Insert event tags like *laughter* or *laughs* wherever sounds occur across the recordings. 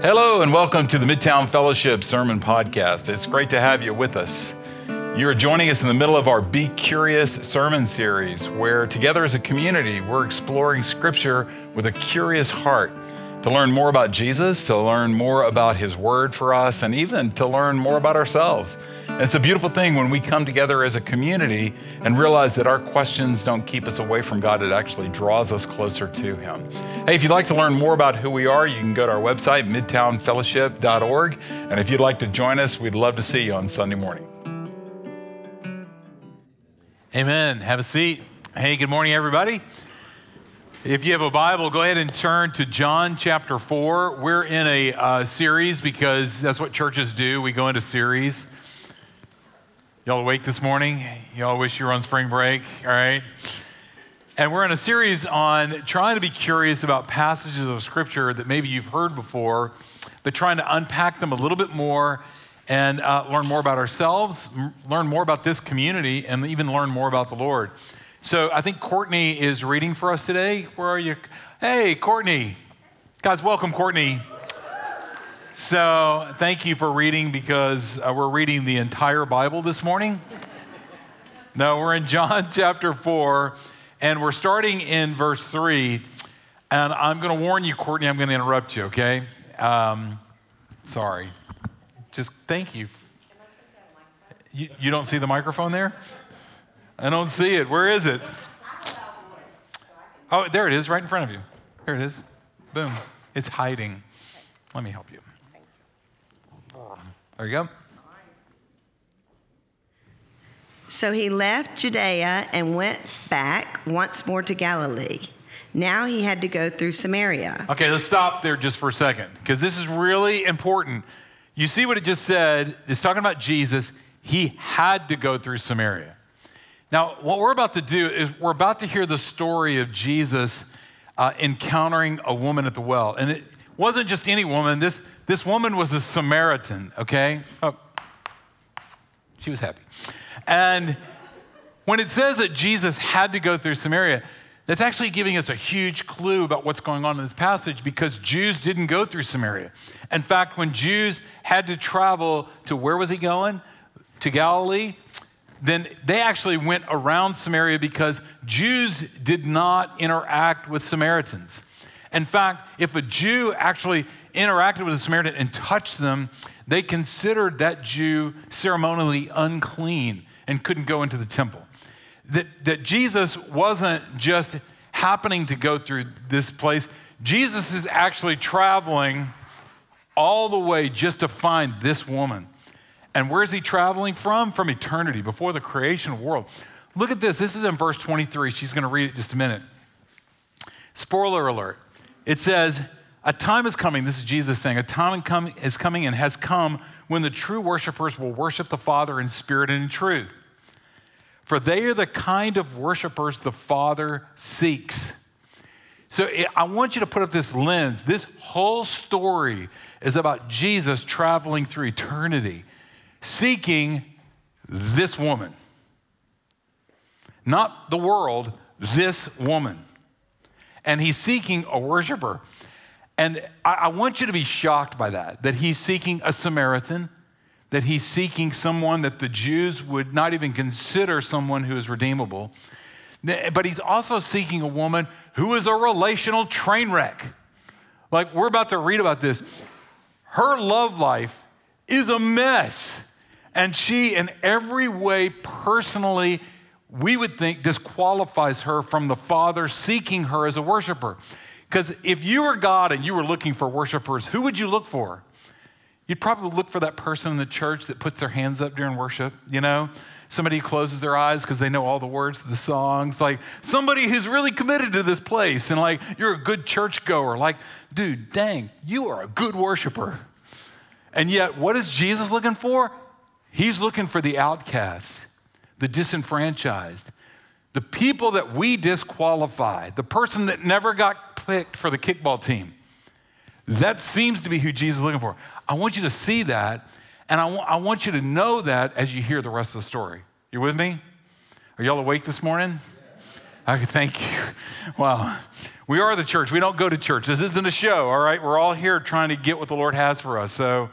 Hello, and welcome to the Midtown Fellowship Sermon Podcast. It's great to have you with us. You are joining us in the middle of our Be Curious sermon series, where together as a community, we're exploring Scripture with a curious heart to learn more about Jesus, to learn more about His Word for us, and even to learn more about ourselves. It's a beautiful thing when we come together as a community and realize that our questions don't keep us away from God, it actually draws us closer to Him. Hey, if you'd like to learn more about who we are, you can go to our website, midtownfellowship.org. And if you'd like to join us, we'd love to see you on Sunday morning. Amen. Have a seat. Hey, good morning, everybody. If you have a Bible, go ahead and turn to John chapter 4. We're in a uh, series because that's what churches do. We go into series. Y'all awake this morning? Y'all wish you were on spring break, all right? And we're in a series on trying to be curious about passages of scripture that maybe you've heard before, but trying to unpack them a little bit more and uh, learn more about ourselves, m- learn more about this community, and even learn more about the Lord. So I think Courtney is reading for us today. Where are you? Hey, Courtney. Guys, welcome, Courtney. So, thank you for reading because uh, we're reading the entire Bible this morning. No, we're in John *laughs* chapter 4, and we're starting in verse 3. And I'm going to warn you, Courtney, I'm going to interrupt you, okay? Um, sorry. Just thank you. you. You don't see the microphone there? I don't see it. Where is it? Oh, there it is, right in front of you. Here it is. Boom. It's hiding. Let me help you. There you go. So he left Judea and went back once more to Galilee. Now he had to go through Samaria. Okay, let's stop there just for a second because this is really important. You see what it just said? It's talking about Jesus. He had to go through Samaria. Now, what we're about to do is we're about to hear the story of Jesus uh, encountering a woman at the well. And it wasn't just any woman, this, this woman was a Samaritan, okay? Oh, she was happy. And when it says that Jesus had to go through Samaria, that's actually giving us a huge clue about what's going on in this passage because Jews didn't go through Samaria. In fact, when Jews had to travel to where was he going? To Galilee, then they actually went around Samaria because Jews did not interact with Samaritans. In fact, if a Jew actually interacted with a Samaritan and touched them, they considered that Jew ceremonially unclean and couldn't go into the temple. That, that Jesus wasn't just happening to go through this place, Jesus is actually traveling all the way just to find this woman. And where's he traveling from? From eternity, before the creation of the world. Look at this. This is in verse 23. She's going to read it just a minute. Spoiler alert. It says, A time is coming, this is Jesus saying, a time is coming and has come when the true worshipers will worship the Father in spirit and in truth. For they are the kind of worshipers the Father seeks. So eh, I want you to put up this lens. This whole story is about Jesus traveling through eternity, seeking this woman. Not the world, this woman. And he's seeking a worshiper. And I, I want you to be shocked by that, that he's seeking a Samaritan, that he's seeking someone that the Jews would not even consider someone who is redeemable. But he's also seeking a woman who is a relational train wreck. Like we're about to read about this. Her love life is a mess. And she, in every way, personally, we would think disqualifies her from the Father seeking her as a worshiper. Because if you were God and you were looking for worshipers, who would you look for? You'd probably look for that person in the church that puts their hands up during worship, you know? Somebody who closes their eyes because they know all the words to the songs. Like somebody who's really committed to this place and like you're a good churchgoer. Like, dude, dang, you are a good worshiper. And yet, what is Jesus looking for? He's looking for the outcast, the disenfranchised, the people that we disqualified, the person that never got picked for the kickball team. That seems to be who Jesus is looking for. I want you to see that, and I, w- I want you to know that as you hear the rest of the story. You with me? Are y'all awake this morning? I thank you. *laughs* Wow. We are the church. We don't go to church. This isn't a show, all right? We're all here trying to get what the Lord has for us. So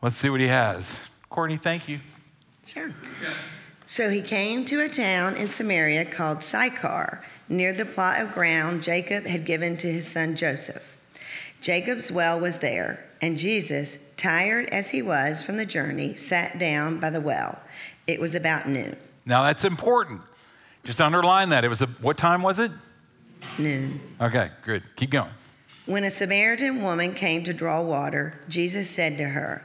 let's see what he has. Courtney, thank you. Sure. So he came to a town in Samaria called Sychar, near the plot of ground Jacob had given to his son Joseph. Jacob's well was there, and Jesus, tired as he was from the journey, sat down by the well. It was about noon. Now that's important. Just underline that. It was a, what time was it? Noon. Okay, good. Keep going. When a Samaritan woman came to draw water, Jesus said to her,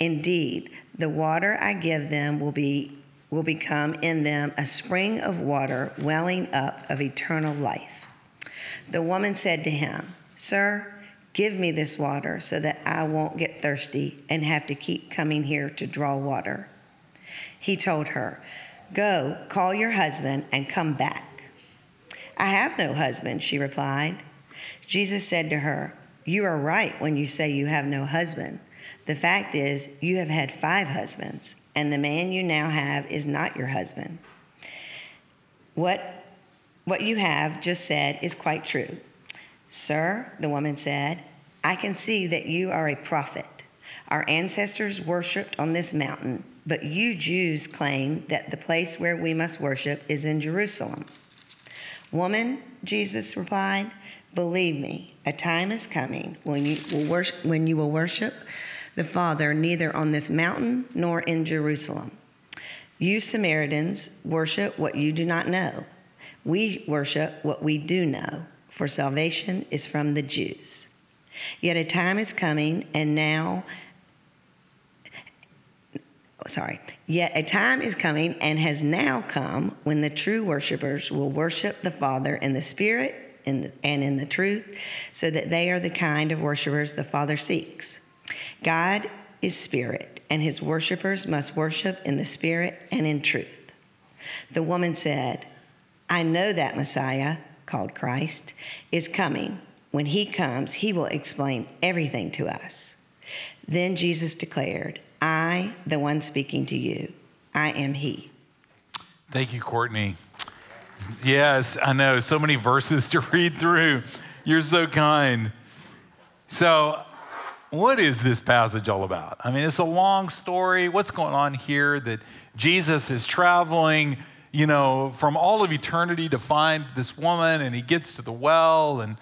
Indeed, the water I give them will be will become in them a spring of water welling up of eternal life. The woman said to him, Sir, give me this water so that I won't get thirsty and have to keep coming here to draw water. He told her, Go, call your husband and come back. I have no husband, she replied. Jesus said to her, You are right when you say you have no husband. The fact is, you have had five husbands, and the man you now have is not your husband. What, what you have just said is quite true. Sir, the woman said, I can see that you are a prophet. Our ancestors worshiped on this mountain, but you Jews claim that the place where we must worship is in Jerusalem. Woman, Jesus replied, believe me, a time is coming when you will worship, when you will worship the Father neither on this mountain nor in Jerusalem. You Samaritans worship what you do not know. We worship what we do know, for salvation is from the Jews. Yet a time is coming, and now, sorry, yet a time is coming and has now come when the true worshipers will worship the Father in the Spirit and in the truth, so that they are the kind of worshipers the Father seeks. God is spirit, and his worshipers must worship in the spirit and in truth. The woman said, I know that Messiah, called Christ, is coming. When he comes, he will explain everything to us. Then Jesus declared, I, the one speaking to you, I am he. Thank you, Courtney. Yes, I know. So many verses *laughs* to read through. You're so kind. So, what is this passage all about? I mean, it's a long story. What's going on here that Jesus is traveling, you know, from all of eternity to find this woman, and he gets to the well, and,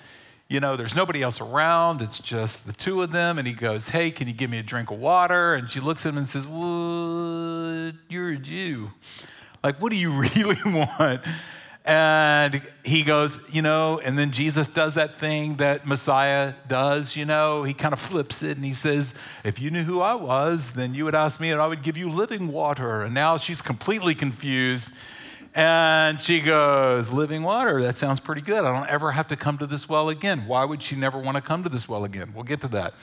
you know, there's nobody else around. It's just the two of them, and he goes, Hey, can you give me a drink of water? And she looks at him and says, Well, you're a Jew. Like, what do you *laughs* really want? And he goes, you know, and then Jesus does that thing that Messiah does, you know, he kind of flips it and he says, If you knew who I was, then you would ask me and I would give you living water. And now she's completely confused. And she goes, Living water, that sounds pretty good. I don't ever have to come to this well again. Why would she never want to come to this well again? We'll get to that.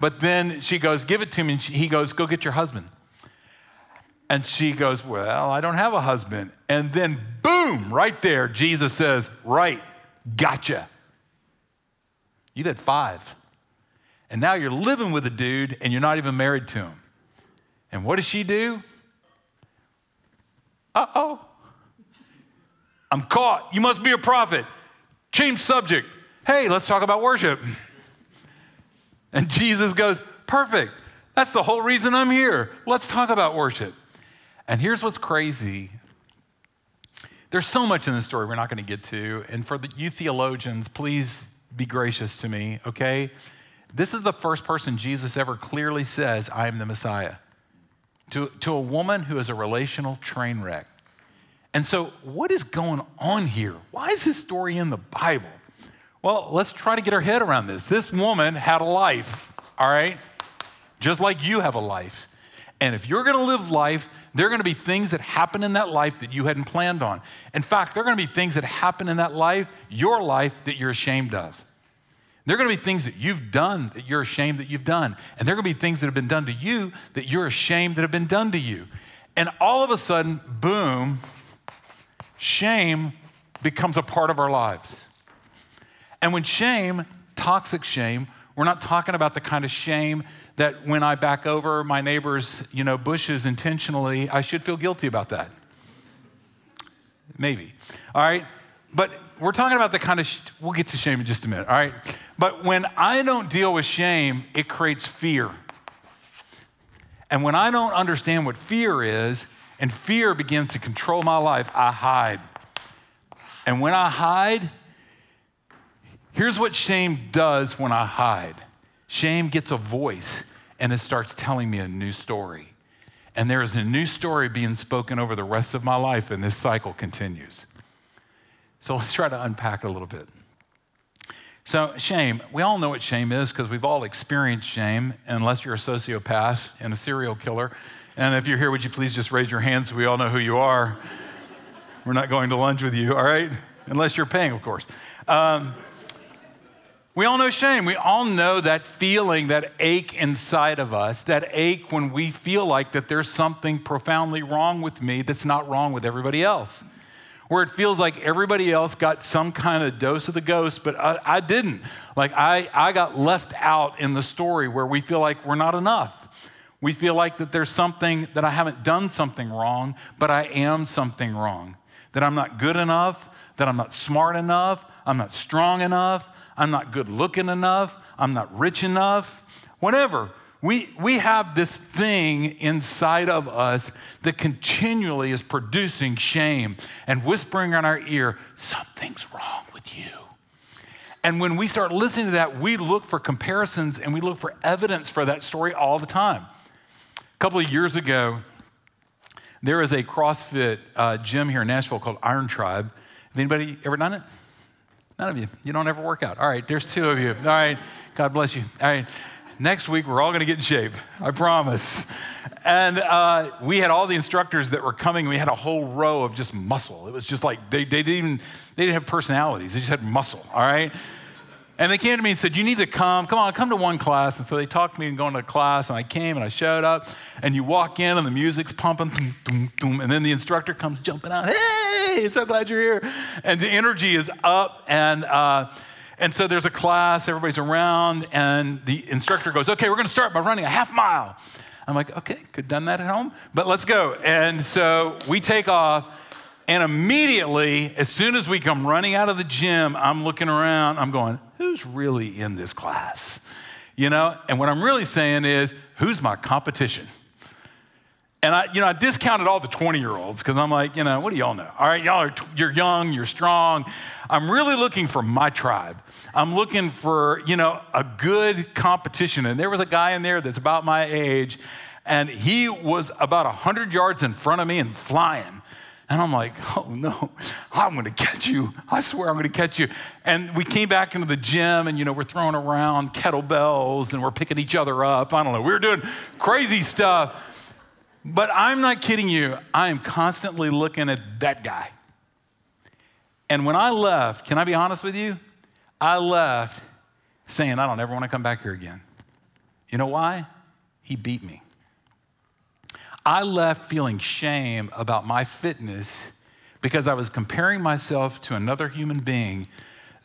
But then she goes, Give it to me. And she, he goes, Go get your husband. And she goes, Well, I don't have a husband. And then, boom, right there, Jesus says, Right, gotcha. You've had five. And now you're living with a dude and you're not even married to him. And what does she do? Uh oh. I'm caught. You must be a prophet. Change subject. Hey, let's talk about worship. *laughs* And Jesus goes, Perfect. That's the whole reason I'm here. Let's talk about worship. And here's what's crazy there's so much in this story we're not going to get to. And for the, you theologians, please be gracious to me, okay? This is the first person Jesus ever clearly says, I am the Messiah. To, to a woman who is a relational train wreck. And so, what is going on here? Why is this story in the Bible? Well, let's try to get our head around this. This woman had a life, all right? Just like you have a life. And if you're gonna live life, there are gonna be things that happen in that life that you hadn't planned on. In fact, there are gonna be things that happen in that life, your life, that you're ashamed of. There are going to be things that you've done that you're ashamed that you've done. And there are going to be things that have been done to you that you're ashamed that have been done to you. And all of a sudden, boom, shame becomes a part of our lives. And when shame, toxic shame, we're not talking about the kind of shame that when I back over my neighbor's, you know, bushes intentionally, I should feel guilty about that. Maybe. All right? But we're talking about the kind of, sh- we'll get to shame in just a minute, all right? But when I don't deal with shame, it creates fear. And when I don't understand what fear is, and fear begins to control my life, I hide. And when I hide, here's what shame does when I hide shame gets a voice and it starts telling me a new story. And there is a new story being spoken over the rest of my life, and this cycle continues. So let's try to unpack a little bit. So, shame, we all know what shame is because we've all experienced shame, unless you're a sociopath and a serial killer. And if you're here, would you please just raise your hands so we all know who you are? We're not going to lunch with you, all right? Unless you're paying, of course. Um, we all know shame. We all know that feeling, that ache inside of us, that ache when we feel like that there's something profoundly wrong with me that's not wrong with everybody else where it feels like everybody else got some kind of dose of the ghost, but I, I, didn't. Like I, I got left out in the story where we feel like we're not enough. We feel like that there's something that I haven't done something wrong, but I am something wrong. That I'm not good enough, that I'm not smart enough, I'm not strong enough, I'm not good looking enough, I'm not rich enough, whatever. We, we have this thing inside of us that continually is producing shame and whispering in our ear, something's wrong with you. And when we start listening to that, we look for comparisons and we look for evidence for that story all the time. A couple of years ago, there is a CrossFit uh, gym here in Nashville called Iron Tribe. Have anybody ever done it? None of you. You don't ever work out. All right, there's two of you. All right, God bless you. All right next week we're all going to get in shape. I promise. And uh, we had all the instructors that were coming. We had a whole row of just muscle. It was just like they, they didn't even they didn't have personalities. They just had muscle. All right. And they came to me and said, You need to come. Come on, come to one class. And so they talked to me and going to class. And I came and I showed up. And you walk in and the music's pumping. and then the instructor comes jumping out. Hey, so glad you're here. And the energy is up. And uh, and so there's a class, everybody's around, and the instructor goes, Okay, we're gonna start by running a half mile. I'm like, Okay, could have done that at home, but let's go. And so we take off, and immediately, as soon as we come running out of the gym, I'm looking around, I'm going, Who's really in this class? You know, and what I'm really saying is, Who's my competition? And I, you know, I discounted all the 20 year olds because I'm like, you know, what do y'all know? All right, y'all are, you're young, you're strong. I'm really looking for my tribe. I'm looking for, you know, a good competition. And there was a guy in there that's about my age, and he was about 100 yards in front of me and flying. And I'm like, *laughs* oh no, I'm gonna catch you. I swear I'm gonna catch you. And we came back into the gym and, you know, we're throwing around kettlebells and we're picking each other up. I don't know, we were doing crazy stuff. But I'm not kidding you. I am constantly looking at that guy. And when I left, can I be honest with you? I left saying, I don't ever want to come back here again. You know why? He beat me. I left feeling shame about my fitness because I was comparing myself to another human being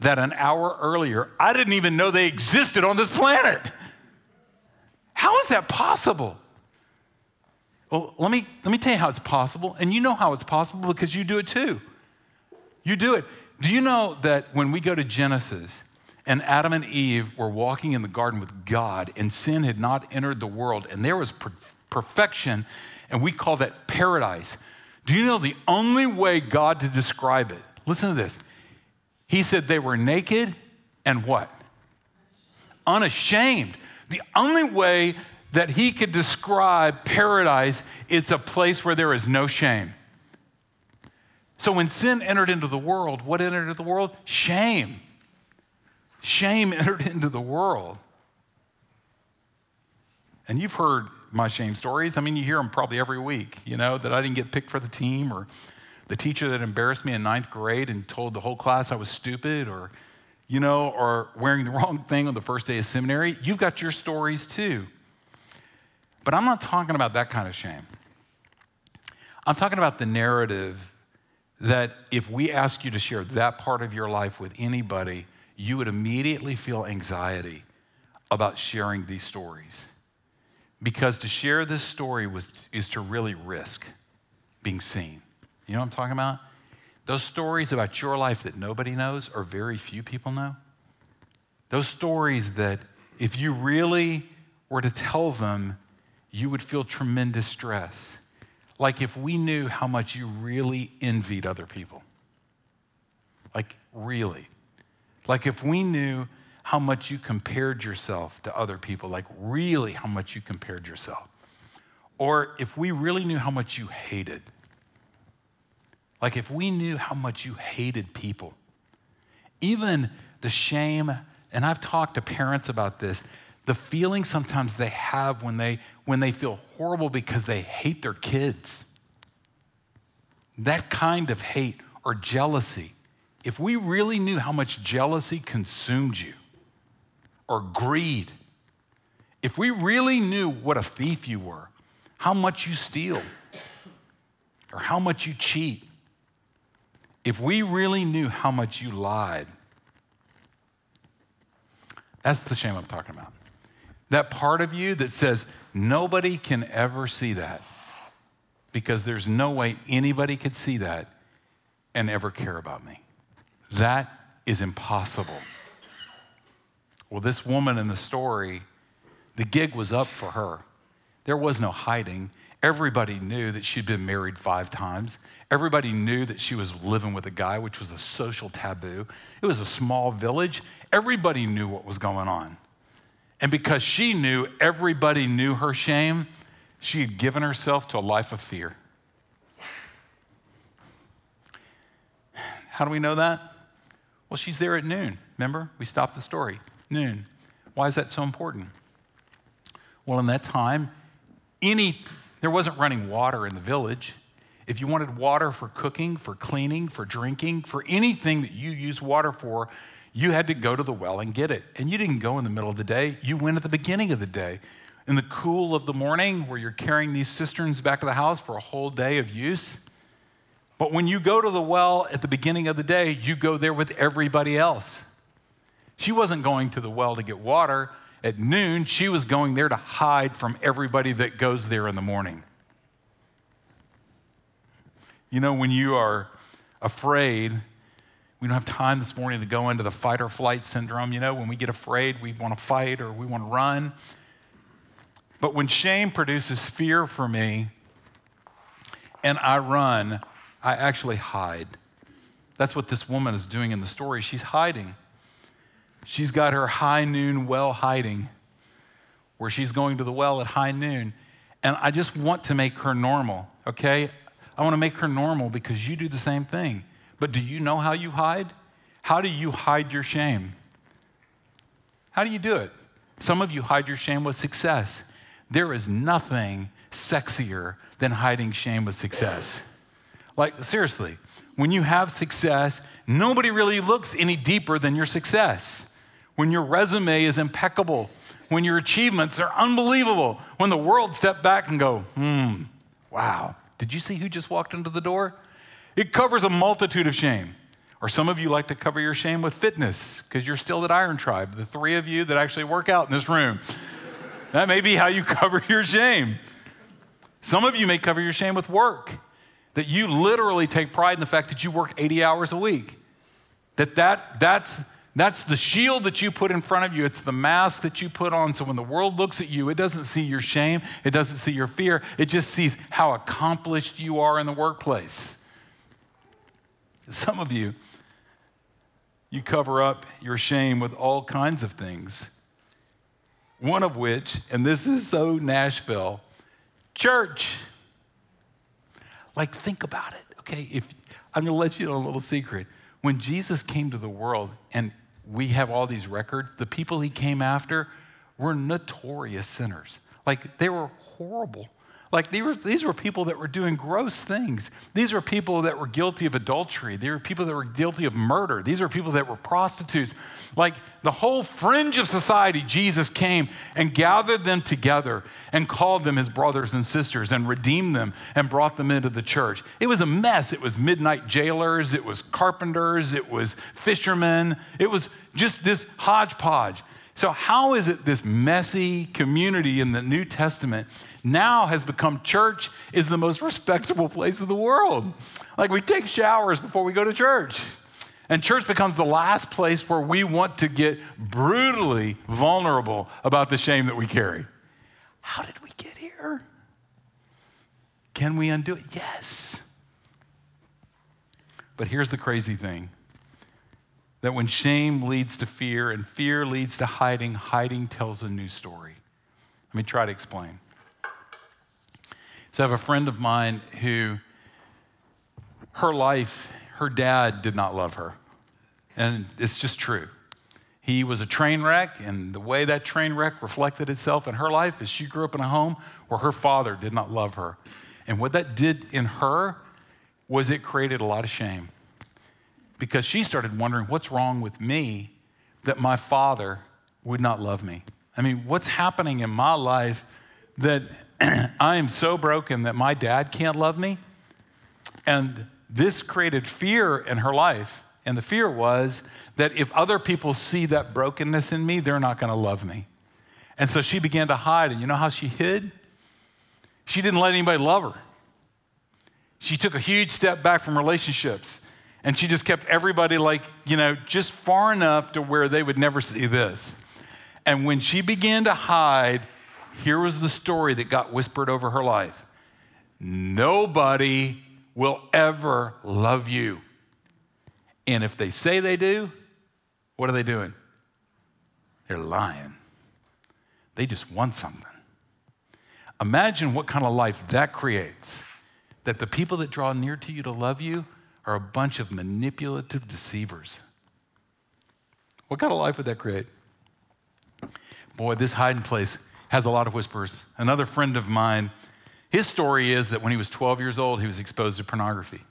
that an hour earlier I didn't even know they existed on this planet. How is that possible? Well, let me, let me tell you how it's possible. And you know how it's possible because you do it too. You do it. Do you know that when we go to Genesis and Adam and Eve were walking in the garden with God and sin had not entered the world and there was per- perfection and we call that paradise? Do you know the only way God to describe it? Listen to this. He said they were naked and what? Unashamed. The only way that he could describe paradise is a place where there is no shame. So when sin entered into the world, what entered into the world? Shame. Shame *laughs* entered into the world. And you've heard my shame stories. I mean, you hear them probably every week, you know, that I didn't get picked for the team or the teacher that embarrassed me in ninth grade and told the whole class I was stupid or, you know, or wearing the wrong thing on the first day of seminary. You've got your stories too. But I'm not talking about that kind of shame. I'm talking about the narrative that if we ask you to share that part of your life with anybody, you would immediately feel anxiety about sharing these stories. Because to share this story was, is to really risk being seen. You know what I'm talking about? Those stories about your life that nobody knows or very few people know. Those stories that if you really were to tell them, you would feel tremendous stress. Like if we knew how much you really envied other people. Like, really. Like if we knew how much you compared yourself to other people, like really how much you compared yourself. Or if we really knew how much you hated, like if we knew how much you hated people, even the shame, and I've talked to parents about this, the feeling sometimes they have when they when they feel horrible because they hate their kids. That kind of hate or jealousy. If we really knew how much jealousy consumed you, or greed, if we really knew what a thief you were, how much you steal, or how much you cheat, if we really knew how much you lied, that's the shame I'm talking about. That part of you that says, nobody can ever see that because there's no way anybody could see that and ever care about me. That is impossible. Well, this woman in the story, the gig was up for her. There was no hiding. Everybody knew that she'd been married five times. Everybody knew that she was living with a guy, which was a social taboo. It was a small village. Everybody knew what was going on. And because she knew everybody knew her shame, she had given herself to a life of fear. How do we know that? Well, she's there at noon. Remember? We stopped the story noon. Why is that so important? Well, in that time, any there wasn't running water in the village. If you wanted water for cooking, for cleaning, for drinking, for anything that you use water for, you had to go to the well and get it. And you didn't go in the middle of the day, you went at the beginning of the day. In the cool of the morning, where you're carrying these cisterns back to the house for a whole day of use. But when you go to the well at the beginning of the day, you go there with everybody else. She wasn't going to the well to get water. At noon, she was going there to hide from everybody that goes there in the morning. You know, when you are afraid, we don't have time this morning to go into the fight or flight syndrome. You know, when we get afraid, we want to fight or we want to run. But when shame produces fear for me and I run, I actually hide. That's what this woman is doing in the story. She's hiding. She's got her high noon well hiding, where she's going to the well at high noon. And I just want to make her normal, okay? I want to make her normal because you do the same thing. But do you know how you hide? How do you hide your shame? How do you do it? Some of you hide your shame with success. There is nothing sexier than hiding shame with success. Like, seriously, when you have success, nobody really looks any deeper than your success when your resume is impeccable, when your achievements are unbelievable, when the world step back and go, hmm, wow, did you see who just walked into the door? It covers a multitude of shame. Or some of you like to cover your shame with fitness because you're still at Iron Tribe, the three of you that actually work out in this room. that may be how you *laughs* cover your shame. Some of you may cover your shame with work, that you literally take pride in the fact that you work 80 hours a week. That, that that's that's the shield that you put in front of you. It's the mask that you put on. So when the world looks at you, it doesn't see your shame, it doesn't see your fear, it just sees how accomplished you are in the workplace. Some of you, you cover up your shame with all kinds of things. One of which, and this is so Nashville, church. Like, think about it, okay? If I'm gonna let you know a little secret. When Jesus came to the world, and we have all these records, the people he came after were notorious sinners. Like, they were horrible. Like these were, these were people that were doing gross things. These were people that were guilty of adultery. They were people that were guilty of murder. These were people that were prostitutes. Like the whole fringe of society, Jesus came and gathered them together and called them his brothers and sisters and redeemed them and brought them into the church. It was a mess. It was midnight jailers, it was carpenters, it was fishermen, it was just this hodgepodge. So, how is it this messy community in the New Testament? Now has become church is the most respectable place in the world. Like we take showers before we go to church. And church becomes the last place where we want to get brutally vulnerable about the shame that we carry. How did we get here? Can we undo it? Yes. But here's the crazy thing that when shame leads to fear and fear leads to hiding, hiding tells a new story. Let me try to explain. So I have a friend of mine who, her life, her dad did not love her. And it's just true. He was a train wreck, and the way that train wreck reflected itself in her life is she grew up in a home where her father did not love her. And what that did in her was it created a lot of shame because she started wondering what's wrong with me that my father would not love me. I mean, what's happening in my life that *clears throat* I am so broken that my dad can't love me. And this created fear in her life. And the fear was that if other people see that brokenness in me, they're not going to love me. And so she began to hide. And you know how she hid? She didn't let anybody love her. She took a huge step back from relationships. And she just kept everybody like, you know, just far enough to where they would never see this. And when she began to hide, here was the story that got whispered over her life Nobody will ever love you. And if they say they do, what are they doing? They're lying. They just want something. Imagine what kind of life that creates. That the people that draw near to you to love you are a bunch of manipulative deceivers. What kind of life would that create? Boy, this hiding place has a lot of whispers. Another friend of mine, his story is that when he was 12 years old, he was exposed to pornography.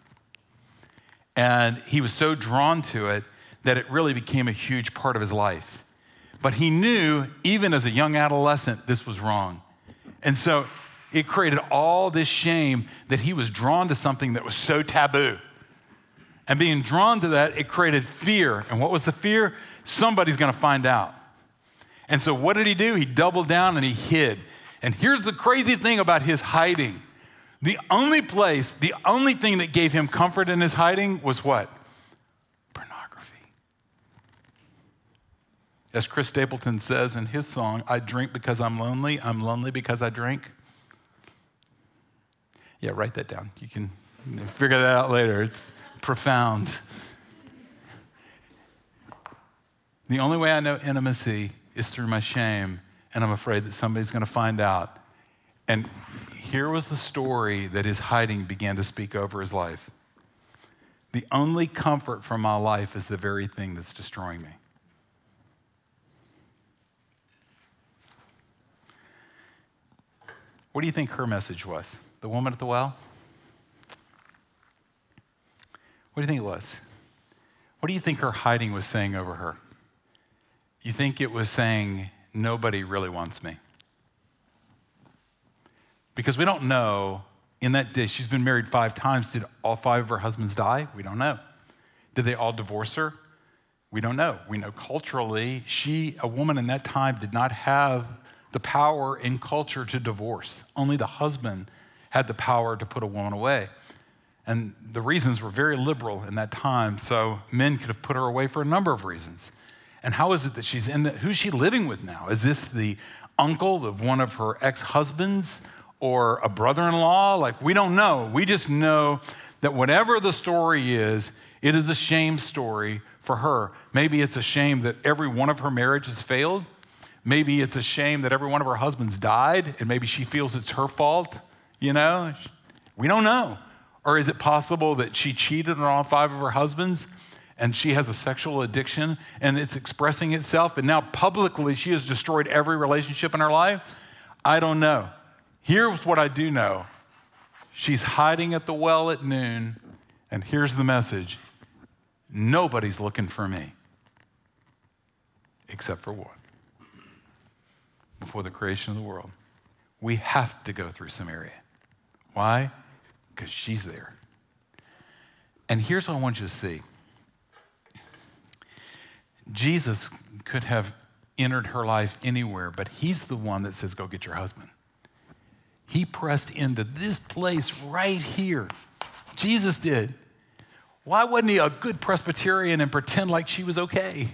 And he was so drawn to it that it really became a huge part of his life. But he knew, even as a young adolescent, this was wrong. And so it created all this shame that he was drawn to something that was so taboo. And being drawn to that, it created fear. And what was the fear? Somebody's gonna find out. And so, what did he do? He doubled down and he hid. And here's the crazy thing about his hiding the only place, the only thing that gave him comfort in his hiding was what? Pornography. As Chris Stapleton says in his song, I drink because I'm lonely, I'm lonely because I drink. Yeah, write that down. You can figure that out later. It's profound. The only way I know intimacy is through my shame, and I'm afraid that somebody's going to find out. And here was the story that his hiding began to speak over his life. The only comfort from my life is the very thing that's destroying me. What do you think her message was? The woman at the well? What do you think it was? What do you think her hiding was saying over her? You think it was saying, nobody really wants me? Because we don't know in that day, she's been married five times. Did all five of her husbands die? We don't know. Did they all divorce her? We don't know. We know culturally, she, a woman in that time, did not have the power in culture to divorce. Only the husband had the power to put a woman away. And the reasons were very liberal in that time, so men could have put her away for a number of reasons. And how is it that she's in, the, who's she living with now? Is this the uncle of one of her ex husbands or a brother in law? Like, we don't know. We just know that whatever the story is, it is a shame story for her. Maybe it's a shame that every one of her marriages failed. Maybe it's a shame that every one of her husbands died, and maybe she feels it's her fault. You know, we don't know. Or is it possible that she cheated on all five of her husbands and she has a sexual addiction and it's expressing itself, and now publicly she has destroyed every relationship in her life? I don't know. Here's what I do know she's hiding at the well at noon, and here's the message nobody's looking for me except for what? Before the creation of the world. We have to go through Samaria. Why? Because she's there. And here's what I want you to see Jesus could have entered her life anywhere, but he's the one that says, Go get your husband. He pressed into this place right here. Jesus did. Why wasn't he a good Presbyterian and pretend like she was okay?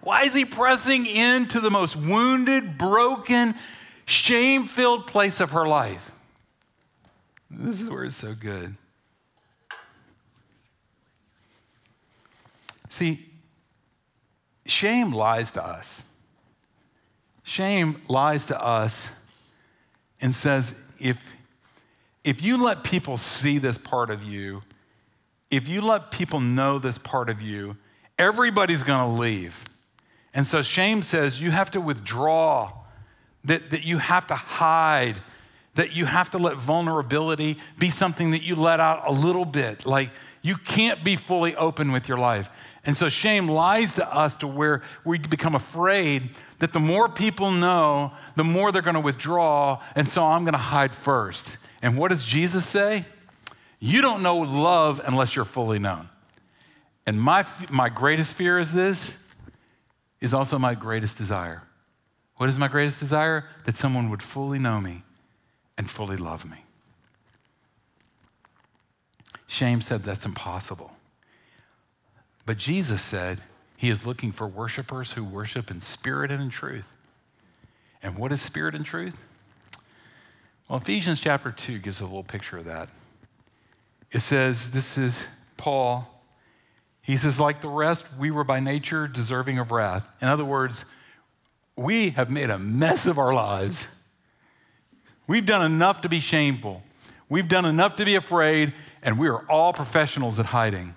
Why is he pressing into the most wounded, broken, shame filled place of her life? This is where it's so good. See, shame lies to us. Shame lies to us and says, if, if you let people see this part of you, if you let people know this part of you, everybody's going to leave. And so shame says you have to withdraw, that, that you have to hide, that you have to let vulnerability be something that you let out a little bit. Like you can't be fully open with your life. And so shame lies to us to where we become afraid that the more people know, the more they're going to withdraw. And so I'm going to hide first. And what does Jesus say? You don't know love unless you're fully known. And my, my greatest fear is this, is also my greatest desire. What is my greatest desire? That someone would fully know me and fully love me. Shame said that's impossible. But Jesus said he is looking for worshipers who worship in spirit and in truth. And what is spirit and truth? Well, Ephesians chapter 2 gives a little picture of that. It says, This is Paul. He says, like the rest, we were by nature deserving of wrath. In other words, we have made a mess of our lives. We've done enough to be shameful. We've done enough to be afraid, and we are all professionals at hiding.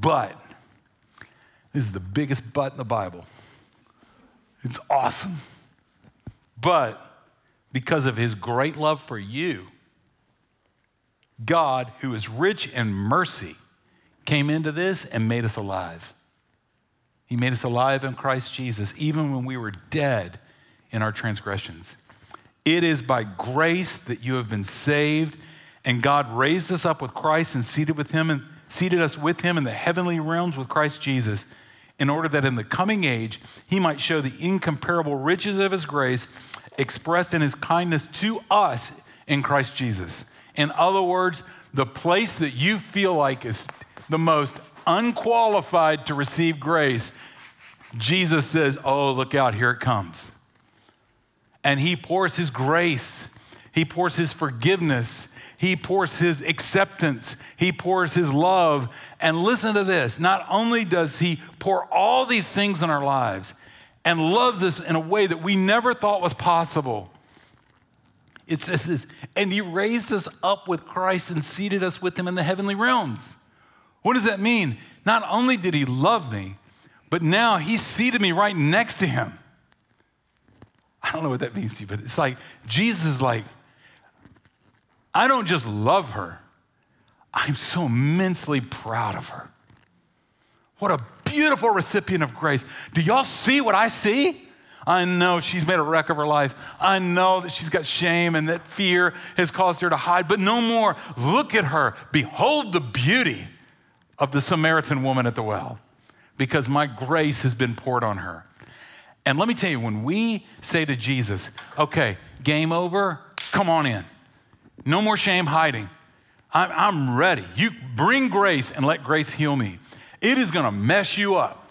But, this is the biggest but in the Bible. It's awesome. But, because of his great love for you, God, who is rich in mercy, came into this and made us alive. He made us alive in Christ Jesus, even when we were dead in our transgressions. It is by grace that you have been saved, and God raised us up with Christ and seated with him seated us with him in the heavenly realms with Christ Jesus, in order that in the coming age he might show the incomparable riches of his grace expressed in his kindness to us in Christ Jesus. In other words, the place that you feel like is the most unqualified to receive grace, Jesus says, Oh, look out, here it comes. And he pours his grace, he pours his forgiveness, he pours his acceptance, he pours his love. And listen to this not only does he pour all these things in our lives and loves us in a way that we never thought was possible. It says this, and he raised us up with Christ and seated us with him in the heavenly realms. What does that mean? Not only did he love me, but now he seated me right next to him. I don't know what that means to you, but it's like Jesus is like, I don't just love her, I'm so immensely proud of her. What a beautiful recipient of grace. Do y'all see what I see? I know she's made a wreck of her life. I know that she's got shame and that fear has caused her to hide, but no more. Look at her. Behold the beauty of the Samaritan woman at the well because my grace has been poured on her. And let me tell you, when we say to Jesus, okay, game over, come on in. No more shame hiding. I'm, I'm ready. You bring grace and let grace heal me. It is going to mess you up.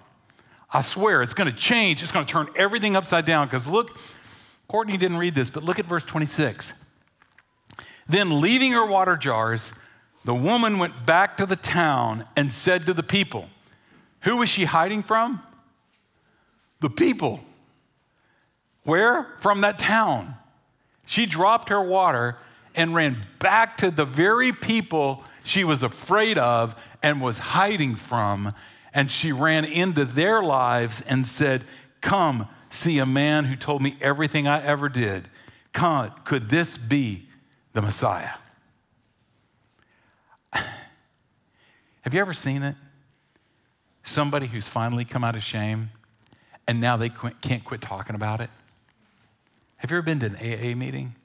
I swear it's going to change. It's going to turn everything upside down. Because look, Courtney didn't read this, but look at verse 26. Then, leaving her water jars, The woman went back to the town and said to the people, Who was she hiding from? The people. Where? From that town. She dropped her water and ran back to the very people she was afraid of and was hiding from. And she ran into their lives and said, Come, see a man who told me everything I ever did. Come, could this be the Messiah? *sighs* Have you ever seen it? Somebody who's finally come out of shame and now they can't quit talking about it. Have you ever been to an AA meeting?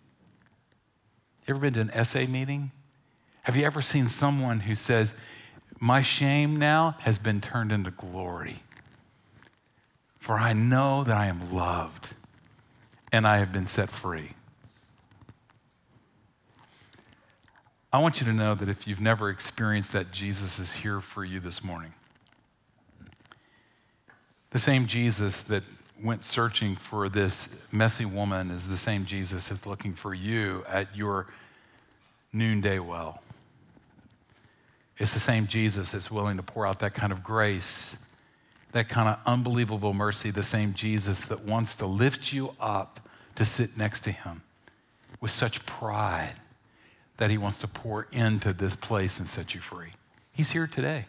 You ever been to an SA meeting? Have you ever seen someone who says, My shame now has been turned into glory? For I know that I am loved and I have been set free. I want you to know that if you've never experienced that, Jesus is here for you this morning. The same Jesus that went searching for this messy woman is the same Jesus that's looking for you at your noonday well. It's the same Jesus that's willing to pour out that kind of grace, that kind of unbelievable mercy, the same Jesus that wants to lift you up to sit next to him with such pride that he wants to pour into this place and set you free. He's here today.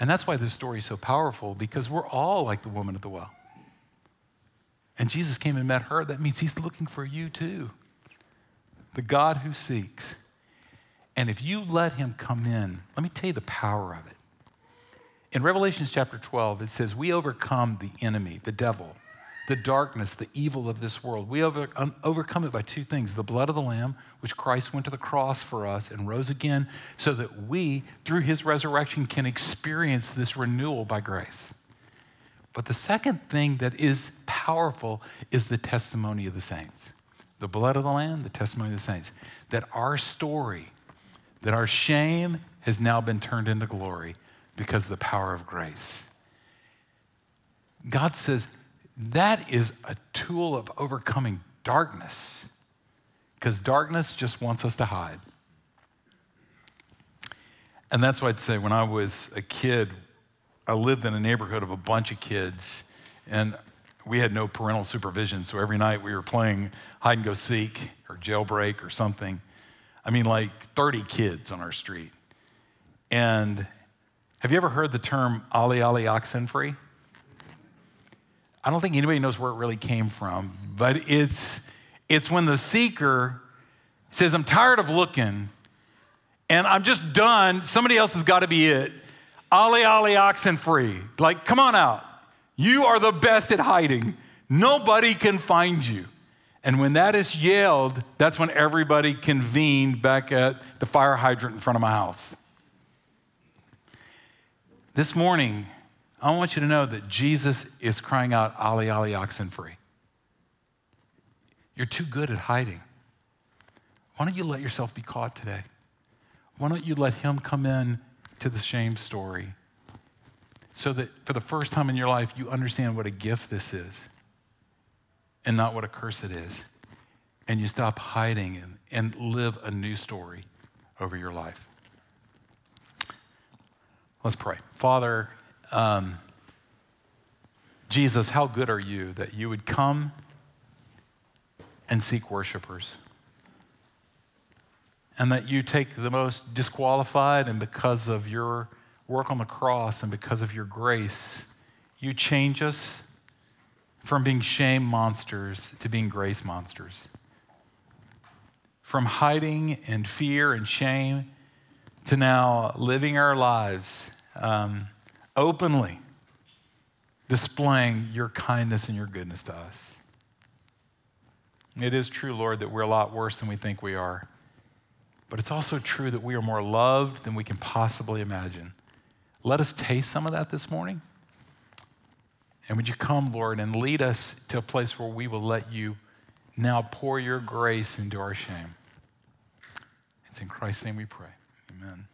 And that's why this story is so powerful because we're all like the woman at the well. And Jesus came and met her. That means he's looking for you too. The God who seeks. And if you let him come in, let me tell you the power of it. In Revelations chapter 12, it says, We overcome the enemy, the devil, the darkness, the evil of this world. We over, um, overcome it by two things the blood of the Lamb, which Christ went to the cross for us and rose again, so that we, through his resurrection, can experience this renewal by grace. But the second thing that is powerful is the testimony of the saints. The blood of the Lamb, the testimony of the saints. That our story, that our shame has now been turned into glory because of the power of grace. God says, that is a tool of overcoming darkness because darkness just wants us to hide. And that's why I'd say when I was a kid, I lived in a neighborhood of a bunch of kids, and we had no parental supervision. So every night we were playing hide and go seek or jailbreak or something. I mean, like 30 kids on our street. And have you ever heard the term Ali Ali Oxenfree? I don't think anybody knows where it really came from, but it's, it's when the seeker says, I'm tired of looking and I'm just done. Somebody else has got to be it. Ali, Ali, oxen free. Like, come on out. You are the best at hiding. Nobody can find you. And when that is yelled, that's when everybody convened back at the fire hydrant in front of my house. This morning, I want you to know that Jesus is crying out, Ali, Ali, oxen free. You're too good at hiding. Why don't you let yourself be caught today? Why don't you let him come in to the shame story so that for the first time in your life, you understand what a gift this is and not what a curse it is. And you stop hiding and, and live a new story over your life. Let's pray. Father, um, Jesus, how good are you that you would come and seek worshipers? And that you take the most disqualified, and because of your work on the cross and because of your grace, you change us from being shame monsters to being grace monsters. From hiding and fear and shame to now living our lives um, openly displaying your kindness and your goodness to us. It is true, Lord, that we're a lot worse than we think we are. But it's also true that we are more loved than we can possibly imagine. Let us taste some of that this morning. And would you come, Lord, and lead us to a place where we will let you now pour your grace into our shame? It's in Christ's name we pray. Amen.